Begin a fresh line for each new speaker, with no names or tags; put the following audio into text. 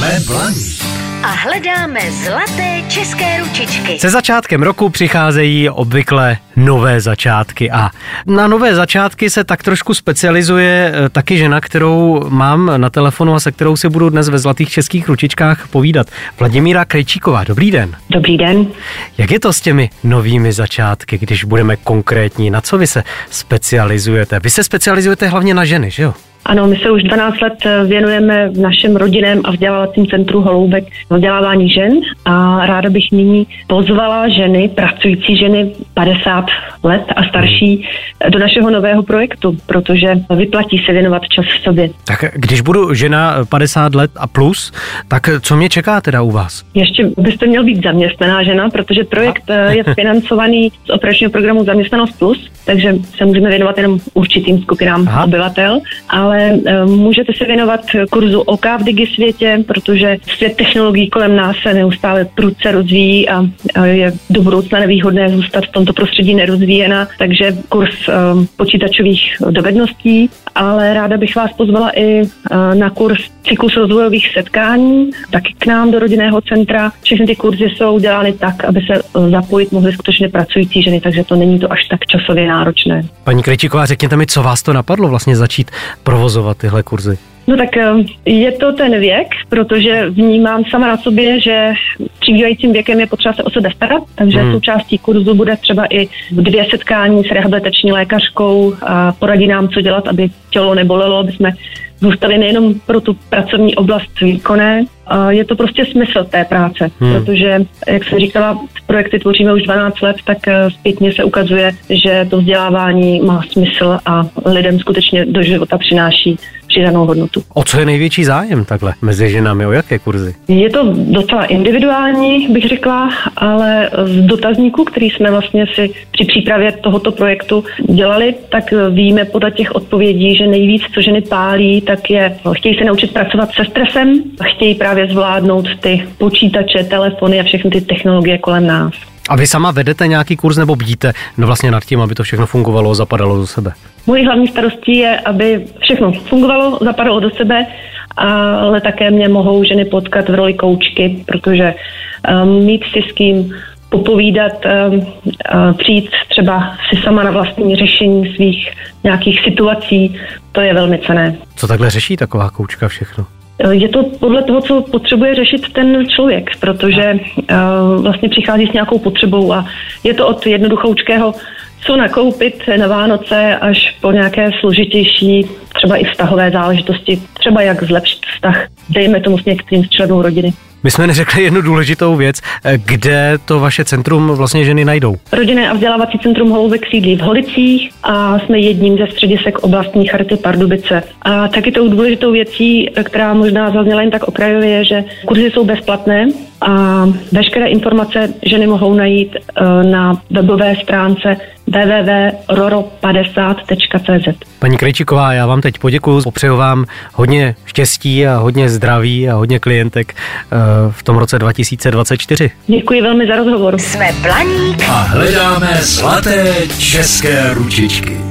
Jsme blaní
a hledáme zlaté české ručičky.
Se začátkem roku přicházejí obvykle nové začátky a na nové začátky se tak trošku specializuje eh, taky žena, kterou mám na telefonu a se kterou si budu dnes ve Zlatých českých ručičkách povídat. Vladimíra Krejčíková, dobrý den.
Dobrý den.
Jak je to s těmi novými začátky, když budeme konkrétní? Na co vy se specializujete? Vy se specializujete hlavně na ženy, že jo?
Ano, my se už 12 let eh, věnujeme v našem rodinném a vzdělávacím centru Holoubek vzdělávání žen a ráda bych nyní pozvala ženy, pracující ženy 50 let a starší do našeho nového projektu, protože vyplatí se věnovat čas v sobě.
Tak když budu žena 50 let a plus, tak co mě čeká teda u vás?
Ještě byste měl být zaměstnaná žena, protože projekt eh, je financovaný z operačního programu Zaměstnanost Plus, takže se můžeme věnovat jenom určitým skupinám Aha. obyvatel, ale Eh, můžete se věnovat kurzu OK v digi světě, protože svět technologií kolem nás se neustále prudce rozvíjí a je do budoucna nevýhodné zůstat v tomto prostředí nerozvíjena, takže kurz eh, počítačových dovedností, ale ráda bych vás pozvala i eh, na kurz cyklus rozvojových setkání, taky k nám do rodinného centra. Všechny ty kurzy jsou dělány tak, aby se zapojit mohly skutečně pracující ženy, takže to není to až tak časově náročné.
Paní Krejčíková, řekněte mi, co vás to napadlo vlastně začít provozovat tyhle kurzy?
No tak eh, je to ten věk, protože vnímám sama na sobě, že přibývajícím věkem je potřeba se o sebe starat, takže hmm. součástí kurzu bude třeba i dvě setkání s rehabilitační lékařkou a poradí nám, co dělat, aby tělo nebolelo, aby jsme zůstali nejenom pro tu pracovní oblast výkonné, je to prostě smysl té práce, hmm. protože, jak jsem říkala, projekty tvoříme už 12 let, tak eh, zpětně se ukazuje, že to vzdělávání má smysl a lidem skutečně do života přináší přidanou hodnotu.
O co je největší zájem takhle mezi ženami? O jaké kurzy?
Je to docela individuální, bych řekla, ale z dotazníků, který jsme vlastně si při přípravě tohoto projektu dělali, tak víme podle těch odpovědí, že nejvíc, co ženy pálí, tak je, chtějí se naučit pracovat se stresem, chtějí právě zvládnout ty počítače, telefony a všechny ty technologie kolem nás.
A vy sama vedete nějaký kurz nebo bdíte no vlastně nad tím, aby to všechno fungovalo, zapadalo do sebe?
Mojí hlavní starostí je, aby všechno fungovalo, zapadalo do sebe, ale také mě mohou ženy potkat v roli koučky, protože um, mít si s kým popovídat, um, uh, přijít třeba si sama na vlastní řešení svých nějakých situací, to je velmi cené.
Co takhle řeší taková koučka všechno?
Je to podle toho, co potřebuje řešit ten člověk, protože uh, vlastně přichází s nějakou potřebou a je to od jednoduchoučkého co nakoupit na Vánoce až po nějaké složitější, třeba i vztahové záležitosti, třeba jak zlepšit vztah, dejme tomu s některým z členů rodiny.
My jsme neřekli jednu důležitou věc, kde to vaše centrum vlastně ženy najdou.
Rodinné a vzdělávací centrum Holoubek sídlí v Holicích a jsme jedním ze středisek oblastní charity Pardubice. A taky tou důležitou věcí, která možná zazněla jen tak okrajově, je, že kurzy jsou bezplatné a veškeré informace ženy mohou najít eh, na webové stránce www.roro50.cz.
Paní Krejčiková, já vám teď poděkuji, popřeju vám hodně štěstí a hodně zdraví a hodně klientek eh, v tom roce 2024.
Děkuji velmi za rozhovor.
Jsme Planík
a hledáme zlaté české ručičky.